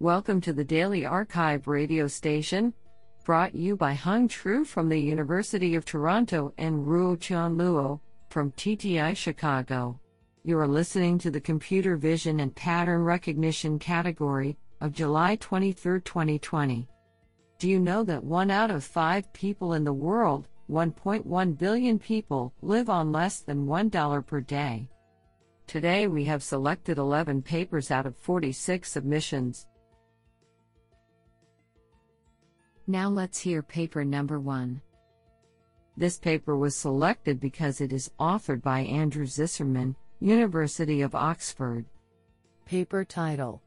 Welcome to the Daily Archive radio station, brought you by Hung Tru from the University of Toronto and Ruo Chan Luo from TTI Chicago. You are listening to the Computer Vision and Pattern Recognition category of July 23, 2020. Do you know that one out of five people in the world, 1.1 billion people, live on less than $1 per day? Today we have selected 11 papers out of 46 submissions. Now let's hear paper number one. This paper was selected because it is authored by Andrew Zisserman, University of Oxford. Paper title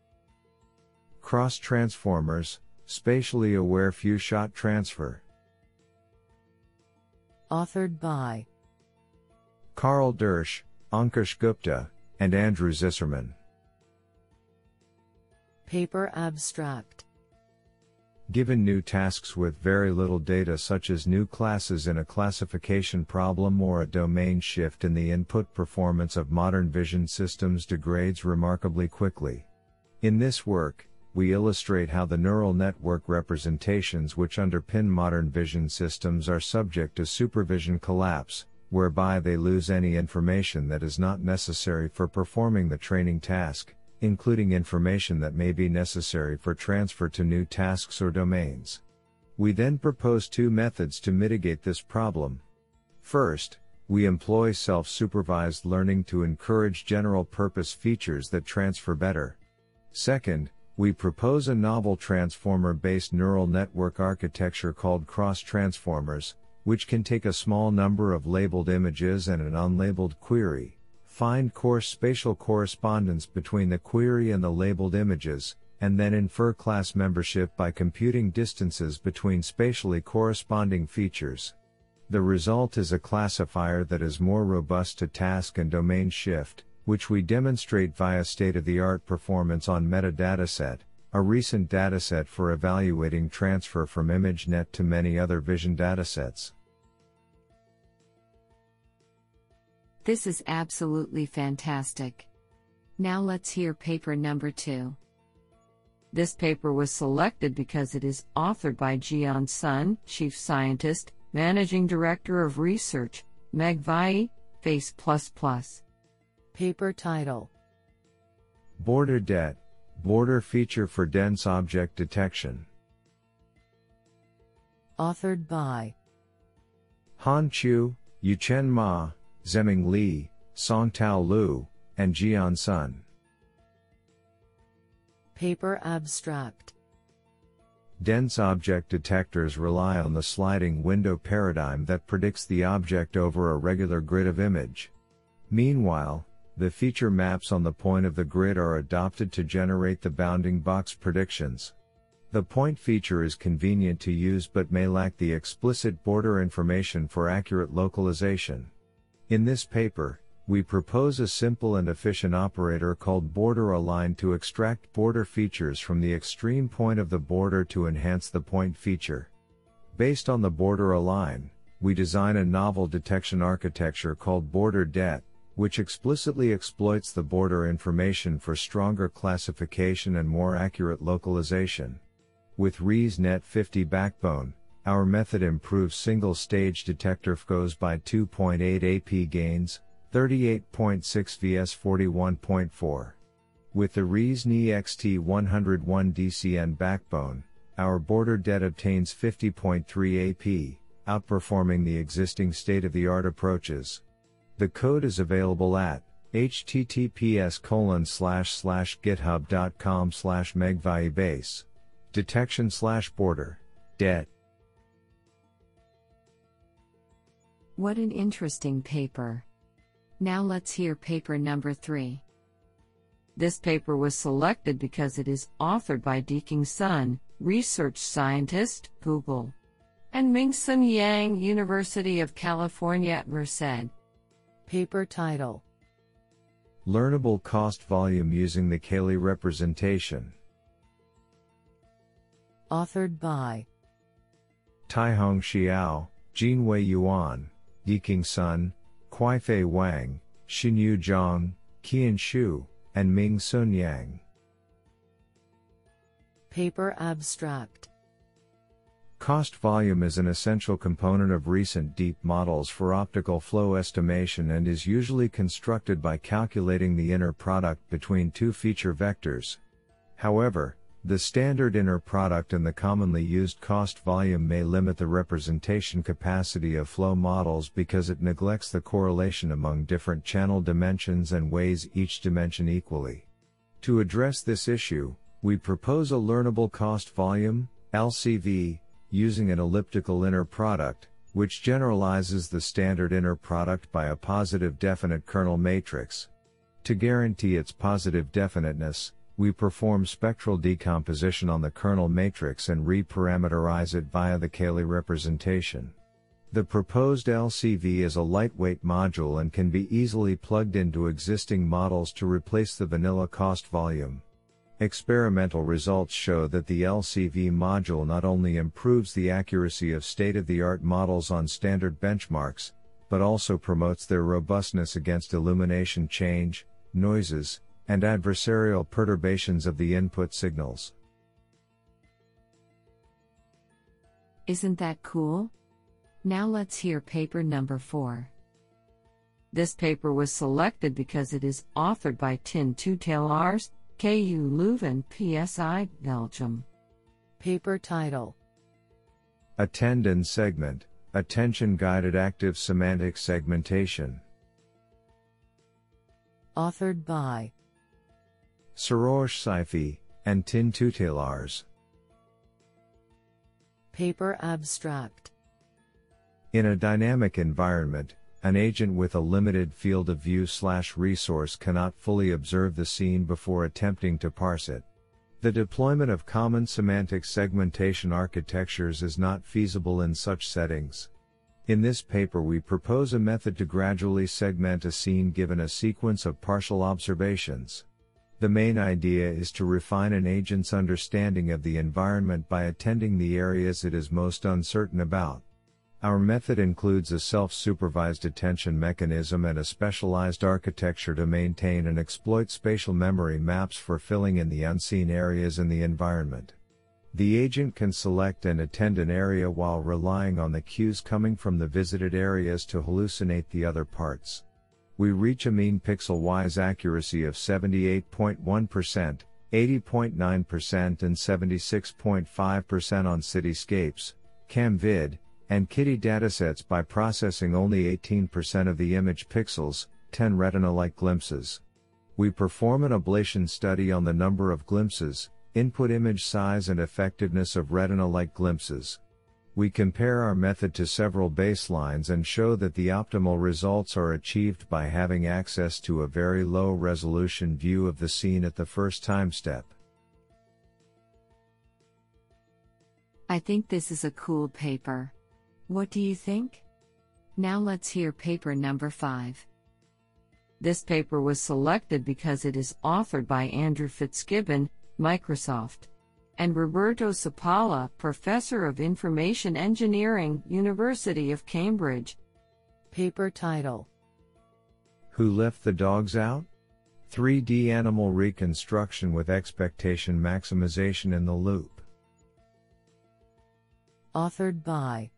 Cross Transformers Spatially Aware Few Shot Transfer. Authored by Carl Doersch, Ankush Gupta, and Andrew Zisserman. Paper abstract Given new tasks with very little data such as new classes in a classification problem or a domain shift in the input performance of modern vision systems degrades remarkably quickly. In this work, we illustrate how the neural network representations which underpin modern vision systems are subject to supervision collapse, whereby they lose any information that is not necessary for performing the training task, including information that may be necessary for transfer to new tasks or domains. We then propose two methods to mitigate this problem. First, we employ self supervised learning to encourage general purpose features that transfer better. Second, we propose a novel transformer based neural network architecture called cross transformers, which can take a small number of labeled images and an unlabeled query, find coarse spatial correspondence between the query and the labeled images, and then infer class membership by computing distances between spatially corresponding features. The result is a classifier that is more robust to task and domain shift, which we demonstrate via state-of-the-art performance on metadataset, a recent dataset for evaluating transfer from ImageNet to many other vision datasets. This is absolutely fantastic. Now let's hear paper number two. This paper was selected because it is authored by Jian Sun, Chief Scientist, Managing Director of Research, Megvii, Face++. Paper title Border Det, Border Feature for Dense Object Detection. Authored by Han Qiu, Yuchen Ma, Zeming Li, Songtao Liu, and Jian Sun. Paper Abstract Dense object detectors rely on the sliding window paradigm that predicts the object over a regular grid of image. Meanwhile, the feature maps on the point of the grid are adopted to generate the bounding box predictions. The point feature is convenient to use but may lack the explicit border information for accurate localization. In this paper, we propose a simple and efficient operator called border align to extract border features from the extreme point of the border to enhance the point feature. Based on the border align, we design a novel detection architecture called Border Det, which explicitly exploits the border information for stronger classification and more accurate localization. With ResNet 50 backbone, our method improves single stage detector FCOS by 2.8 AP gains, 38.6 vs 41.4. With the ResNet XT101 DCN backbone, our border det obtains 50.3 AP, outperforming the existing state of the art approaches. The code is available at https colon slash slash github.com slash megvaibase. Detection slash border. Det. What an interesting paper. Now let's hear paper number three. This paper was selected because it is authored by Deqing Sun, research scientist, Google, and Ming-Hsuan Yang, University of California at Merced. Paper title Learnable Cost Volume Using the Cayley Representation. Authored by Taihong Xiao, Jinwei Yuan, Deqing Sun, Qifei Wang, Xinyu Zhang, Qian Shu, and Ming-Hsuan Yang. Paper Abstract Cost volume is an essential component of recent deep models for optical flow estimation and is usually constructed by calculating the inner product between two feature vectors. However, the standard inner product and the commonly used cost volume may limit the representation capacity of flow models because it neglects the correlation among different channel dimensions and weighs each dimension equally. To address this issue, we propose a learnable cost volume, LCV, using an elliptical inner product, which generalizes the standard inner product by a positive definite kernel matrix. To guarantee its positive definiteness, we perform spectral decomposition on the kernel matrix and reparameterize it via the Cayley representation. The proposed LCV is a lightweight module and can be easily plugged into existing models to replace the vanilla cost volume. Experimental results show that the LCV module not only improves the accuracy of state of the art models on standard benchmarks, but also promotes their robustness against illumination change, noises, and adversarial perturbations of the input signals. Isn't that cool? Now let's hear paper number 4. This paper was selected because it is authored by Tinne Tuytelaars, KU Leuven PSI, Belgium. Paper title Attend segment, Attention Guided Active Semantic Segmentation. Authored by Soroush Seifi, and Tinne Tuytelaars. Paper Abstract In a dynamic environment, an agent with a limited field of view slash resource cannot fully observe the scene before attempting to parse it. The deployment of common semantic segmentation architectures is not feasible in such settings. In this paper we propose a method to gradually segment a scene given a sequence of partial observations. The main idea is to refine an agent's understanding of the environment by attending the areas it is most uncertain about. Our method includes a self-supervised attention mechanism and a specialized architecture to maintain and exploit spatial memory maps for filling in the unseen areas in the environment. The agent can select and attend an area while relying on the cues coming from the visited areas to hallucinate the other parts. We reach a mean pixel-wise accuracy of 78.1%, 80.9% and 76.5% on cityscapes, CamVid, and KITTI datasets by processing only 18% of the image pixels, 10 retina-like glimpses. We perform an ablation study on the number of glimpses, input image size and effectiveness of retina-like glimpses. We compare our method to several baselines and show that the optimal results are achieved by having access to a very low resolution view of the scene at the first time step. I think this is a cool paper. What do you think? Now let's hear paper number 5. This paper was selected because it is authored by Andrew Fitzgibbon, Microsoft, and Roberto Cipolla, Professor of Information Engineering, University of Cambridge. Paper title Who Left the Dogs Out? 3D Animal Reconstruction with Expectation Maximization in the Loop. Authored by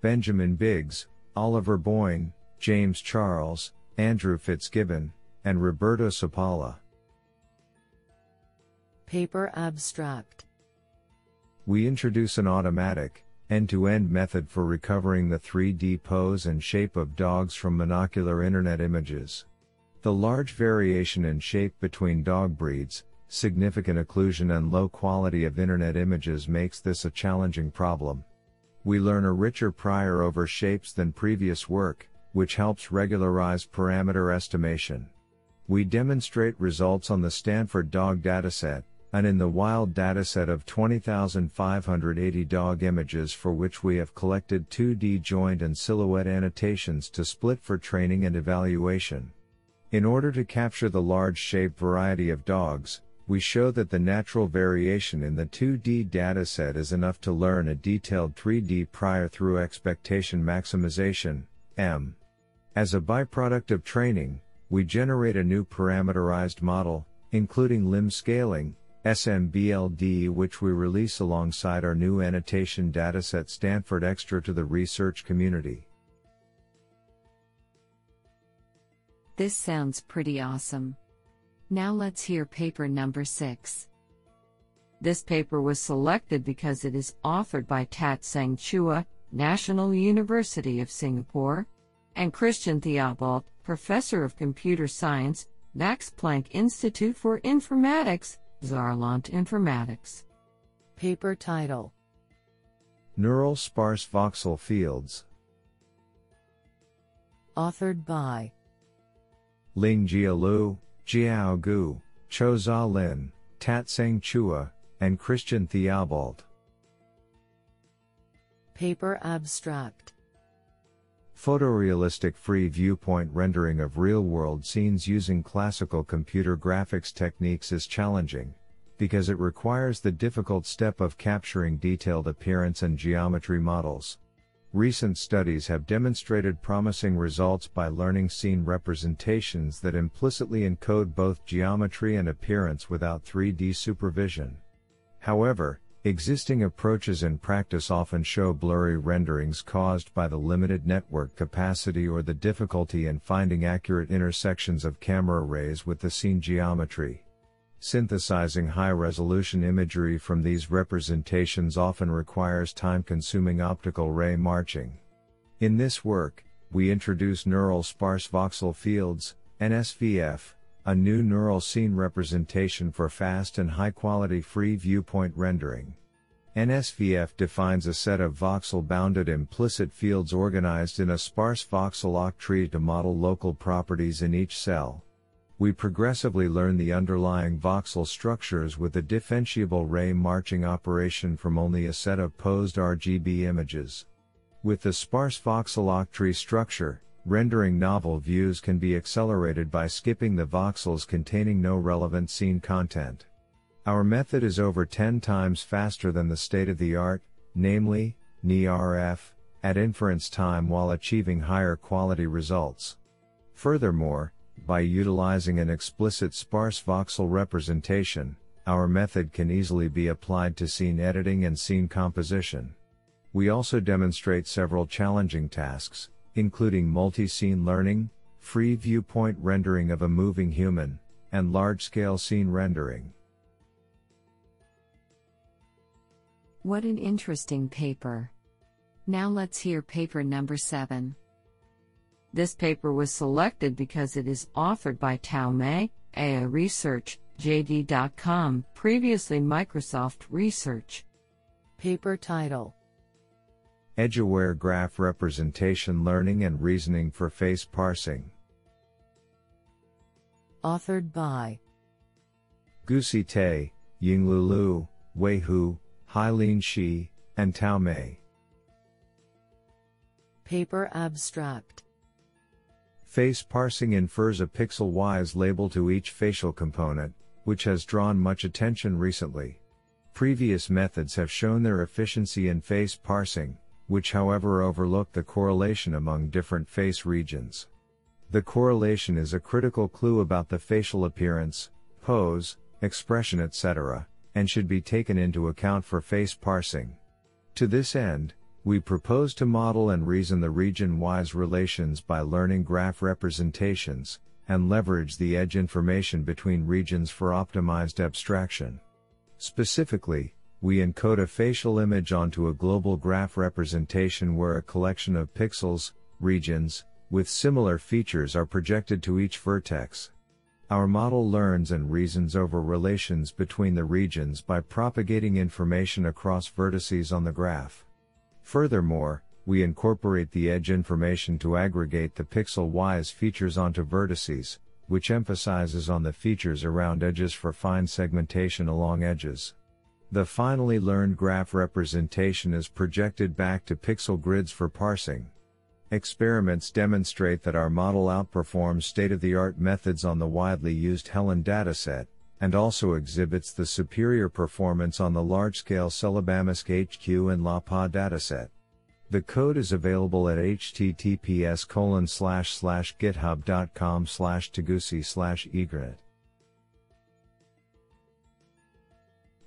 Benjamin Biggs, Oliver Boyne, James Charles, Andrew Fitzgibbon, and Roberto Cipolla. Paper Abstract We introduce an automatic, end-to-end method for recovering the 3D pose and shape of dogs from monocular internet images. The large variation in shape between dog breeds, significant occlusion and low quality of internet images makes this a challenging problem. We learn a richer prior over shapes than previous work, which helps regularize parameter estimation. We demonstrate results on the Stanford dog dataset, and in the wild dataset of 20,580 dog images for which we have collected 2D joint and silhouette annotations to split for training and evaluation. In order to capture the large shape variety of dogs, we show that the natural variation in the 2D dataset is enough to learn a detailed 3D prior through expectation maximization, M. As a byproduct of training, we generate a new parameterized model, including limb scaling, SMBLD, which we release alongside our new annotation dataset Stanford Extra to the research community. This sounds pretty awesome. Now let's hear paper number 6. This paper was selected because it is authored by Tat Seng Chua, National University of Singapore, and Christian Theobalt, Professor of Computer Science, Max Planck Institute for Informatics, Saarland Informatics. Paper title Neural Sparse Voxel Fields. Authored by Ling Jia Lu, Jiatao Gu, Kyaw Zaw Lin, Tat Seng Chua, and Christian Theobalt. Paper abstract Photorealistic free viewpoint rendering of real world scenes using classical computer graphics techniques is challenging, because it requires the difficult step of capturing detailed appearance and geometry models. Recent studies have demonstrated promising results by learning scene representations that implicitly encode both geometry and appearance without 3D supervision. However, existing approaches in practice often show blurry renderings caused by the limited network capacity or the difficulty in finding accurate intersections of camera rays with the scene geometry. Synthesizing high resolution imagery from these representations often requires time consuming optical ray marching. In this work, we introduce neural sparse voxel fields, NSVF, a new neural scene representation for fast and high quality free viewpoint rendering. NSVF defines a set of voxel bounded implicit fields organized in a sparse voxel octree to model local properties in each cell. We progressively learn the underlying voxel structures with a differentiable ray marching operation from only a set of posed RGB images. With the sparse voxel octree structure, Rendering novel views can be accelerated by skipping the voxels containing no relevant scene content. Our method is over 10 times faster than the state of the art, namely, NeRF, at inference time while achieving higher quality results. Furthermore, by utilizing an explicit sparse voxel representation, our method can easily be applied to scene editing and scene composition. We also demonstrate several challenging tasks, including multi-scene learning, free viewpoint rendering of a moving human, and large-scale scene rendering. What an interesting paper. Now let's hear paper number 7. This paper was selected because it is authored by Tao Mei, AI Research, JD.com, previously Microsoft Research. Paper title Edge-aware graph representation learning and reasoning for face parsing. Authored by Gusi Te, Yinglu Liu, Wei Hu, Hailin Shi, and Tao Mei. Paper abstract Face parsing infers a pixel-wise label to each facial component, which has drawn much attention recently. Previous methods have shown their efficiency in face parsing, which however overlook the correlation among different face regions. The correlation is a critical clue about the facial appearance, pose, expression etc., and should be taken into account for face parsing. To this end, we propose to model and reason the region-wise relations by learning graph representations, and leverage the edge information between regions for optimized abstraction. Specifically, we encode a facial image onto a global graph representation where a collection of pixels, regions, with similar features are projected to each vertex. Our model learns and reasons over relations between the regions by propagating information across vertices on the graph. Furthermore, we incorporate the edge information to aggregate the pixel-wise features onto vertices, which emphasizes on the features around edges for fine segmentation along edges. The finally learned graph representation is projected back to pixel grids for parsing. Experiments demonstrate that our model outperforms state-of-the-art methods on the widely used Helen dataset, and also exhibits the superior performance on the large-scale CelebAMask-HQ and LaPA dataset. The code is available at https github.com slash tagusi slash.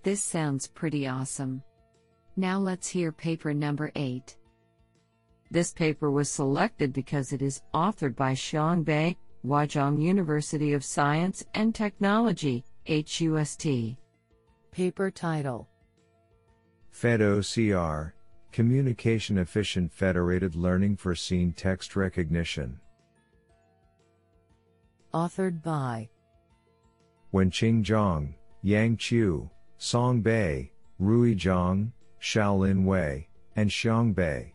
This sounds pretty awesome. Now let's hear paper number 8. This paper was selected because it is authored by Xiang Bai, Huazhong University of Science and Technology, HUST. Paper title FED-OCR Communication Efficient Federated Learning for Scene Text Recognition. Authored by Wenqing Zhang, Yang Qiu, Song Bai, Rui Zhang, Xiaolin Wei, and Xiang Bai.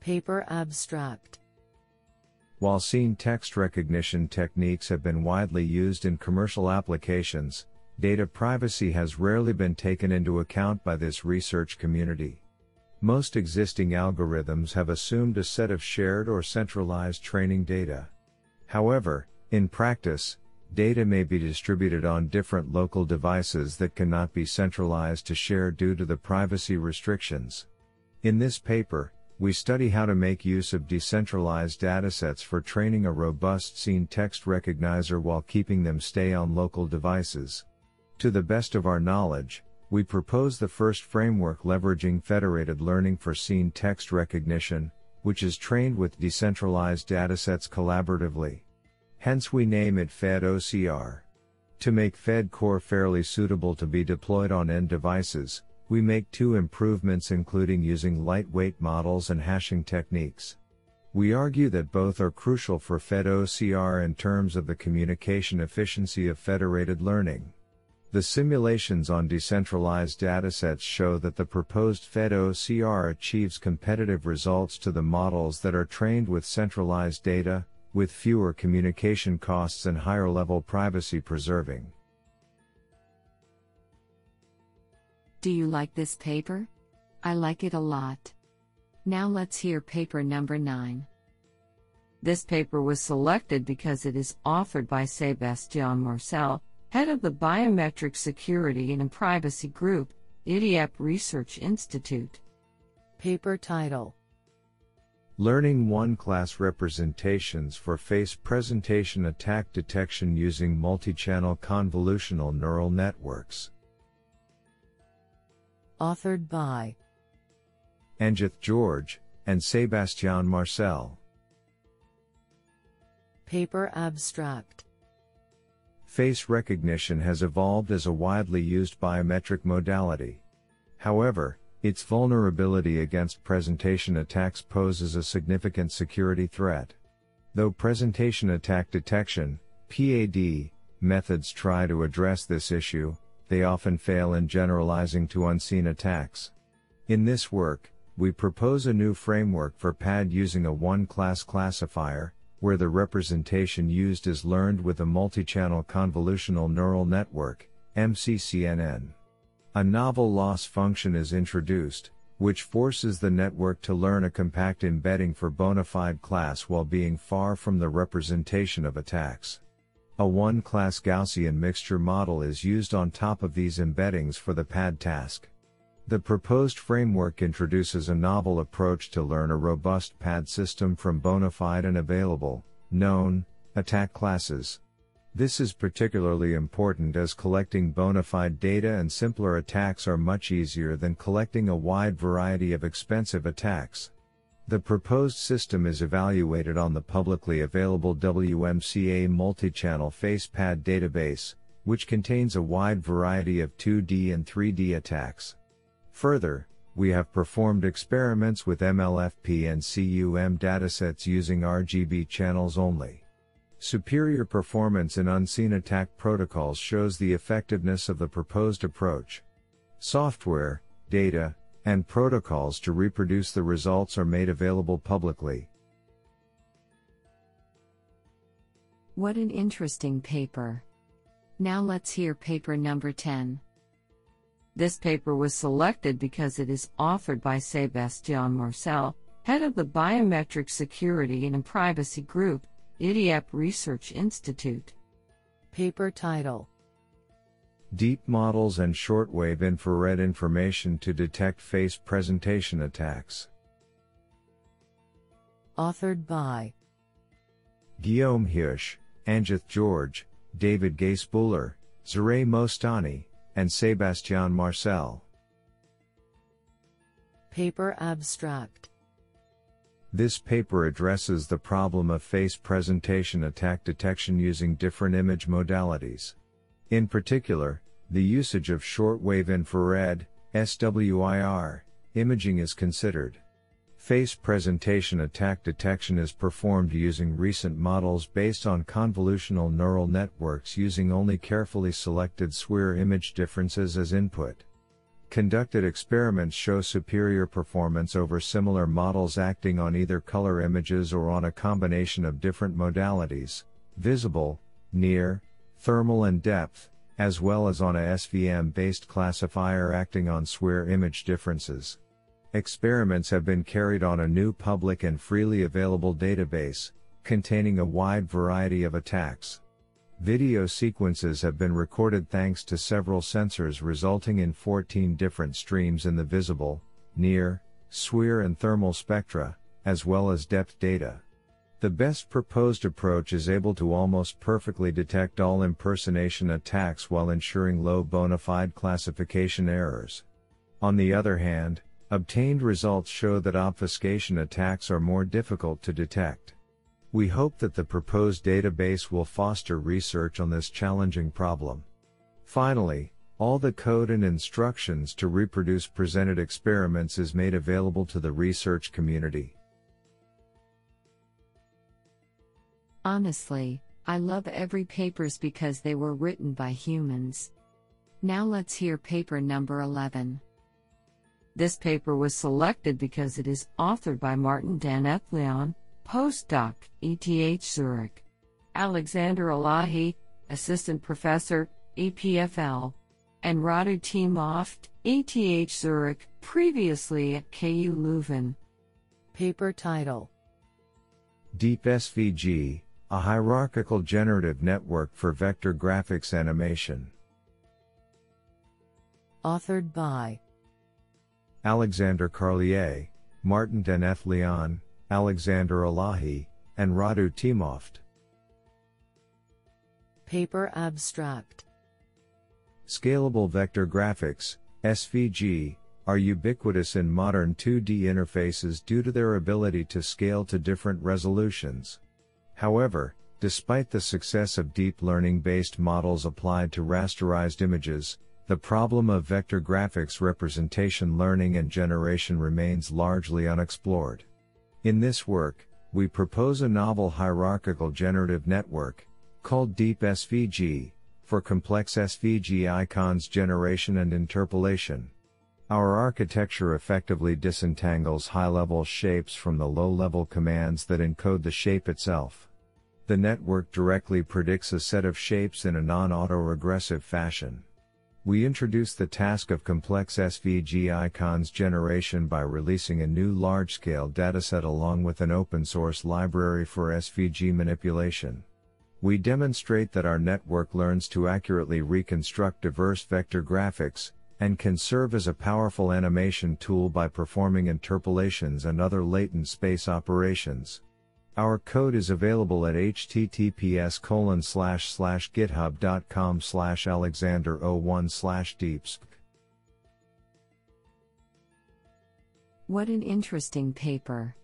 Paper abstract While scene text recognition techniques have been widely used in commercial applications, data privacy has rarely been taken into account by this research community. Most existing algorithms have assumed a set of shared or centralized training data. However, in practice, data may be distributed on different local devices that cannot be centralized to share due to the privacy restrictions. In this paper, we study how to make use of decentralized datasets for training a robust scene text recognizer while keeping them stay on local devices. To the best of our knowledge, we propose the first framework leveraging federated learning for scene text recognition, which is trained with decentralized datasets collaboratively. Hence we name it FED-OCR. To make FED-OCR fairly suitable to be deployed on end devices, we make two improvements including using lightweight models and hashing techniques. We argue that both are crucial for FED-OCR in terms of the communication efficiency of federated learning. The simulations on decentralized datasets show that the proposed FED-OCR achieves competitive results to the models that are trained with centralized data, with fewer communication costs and higher level privacy preserving. Do you like this paper? I like it a lot. Now let's hear paper number 9. This paper was selected because it is authored by Sébastien Marcel, head of the Biometric Security and Privacy Group, Idiap Research Institute. Paper title Learning one class representations for face presentation attack detection using multi-channel convolutional neural networks. Authored by Anjith George and Sébastien Marcel. Paper abstract Face recognition has evolved as a widely used biometric modality. However, its vulnerability against presentation attacks poses a significant security threat. Though presentation attack detection, PAD, methods try to address this issue, they often fail in generalizing to unseen attacks. In this work, we propose a new framework for PAD using a one class classifier, where the representation used is learned with a multi-channel convolutional neural network, MCCNN. A novel loss function is introduced, which forces the network to learn a compact embedding for bona fide class while being far from the representation of attacks. A one-class Gaussian mixture model is used on top of these embeddings for the PAD task. The proposed framework introduces a novel approach to learn a robust PAD system from bona fide and available, known, attack classes. This is particularly important as collecting bona fide data and simpler attacks are much easier than collecting a wide variety of expensive attacks. The proposed system is evaluated on the publicly available WMCA multi-channel FacePad database, which contains a wide variety of 2D and 3D attacks. Further, we have performed experiments with MLFP and CUM datasets using RGB channels only. Superior performance in unseen attack protocols shows the effectiveness of the proposed approach. Software, data, and protocols to reproduce the results are made available publicly. What an interesting paper. Now let's hear paper number 10. This paper was selected because it is authored by Sébastien Marcel, head of the Biometric Security and Privacy Group, Idiap Research Institute. Paper title Deep Models and Shortwave Infrared Information to Detect Face Presentation Attacks. Authored by Guillaume Heusch, Anjith George, David Geissbühler, Zohreh Mostaani, and Sébastien Marcel. Paper Abstract This paper addresses the problem of face presentation attack detection using different image modalities. In particular, the usage of shortwave infrared, SWIR, imaging is considered. Face presentation attack detection is performed using recent models based on convolutional neural networks using only carefully selected SWIR image differences as input. Conducted experiments show superior performance over similar models acting on either color images or on a combination of different modalities visible, near, thermal, and depth, as well as on a SVM based classifier acting on SWIR image differences. Experiments have been carried on a new public and freely available database, containing a wide variety of attacks. Video sequences have been recorded thanks to several sensors resulting in 14 different streams in the visible, near, SWIR and thermal spectra, as well as depth data. The best proposed approach is able to almost perfectly detect all impersonation attacks while ensuring low bona fide classification errors. On the other hand, Obtained results show that obfuscation attacks are more difficult to detect. We hope that the proposed database will foster research on this challenging problem. Finally, all the code and instructions to reproduce presented experiments is made available to the research community. Honestly, I love every papers because they were written by humans. Now let's hear paper number 11. This paper was selected because it is authored by Martin Danelljan, postdoc, ETH Zurich, Alexander Alahi, assistant professor, EPFL, and Radu Timofte, ETH Zurich, previously at KU Leuven. Paper title Deep SVG, a hierarchical generative network for vector graphics animation. Authored by Alexandre Carlier, Martin Danelljan, Alexander Alahi, and Radu Timofte. Paper Abstract Scalable vector graphics, SVG, are ubiquitous in modern 2D interfaces due to their ability to scale to different resolutions. However, despite the success of deep learning based models applied to rasterized images, the problem of vector graphics representation learning and generation remains largely unexplored. In this work, we propose a novel hierarchical generative network, called Deep SVG, for complex SVG icons generation and interpolation. Our architecture effectively disentangles high level shapes from the low level commands that encode the shape itself. The network directly predicts a set of shapes in a non autoregressive fashion. We introduce the task of complex SVG icons generation by releasing a new large-scale dataset along with an open-source library for SVG manipulation. We demonstrate that our network learns to accurately reconstruct diverse vector graphics, and can serve as a powerful animation tool by performing interpolations and other latent space operations. Our code is available at https colon slash slash github.com oh slash alexander01 slash deepsvg. What an interesting paper.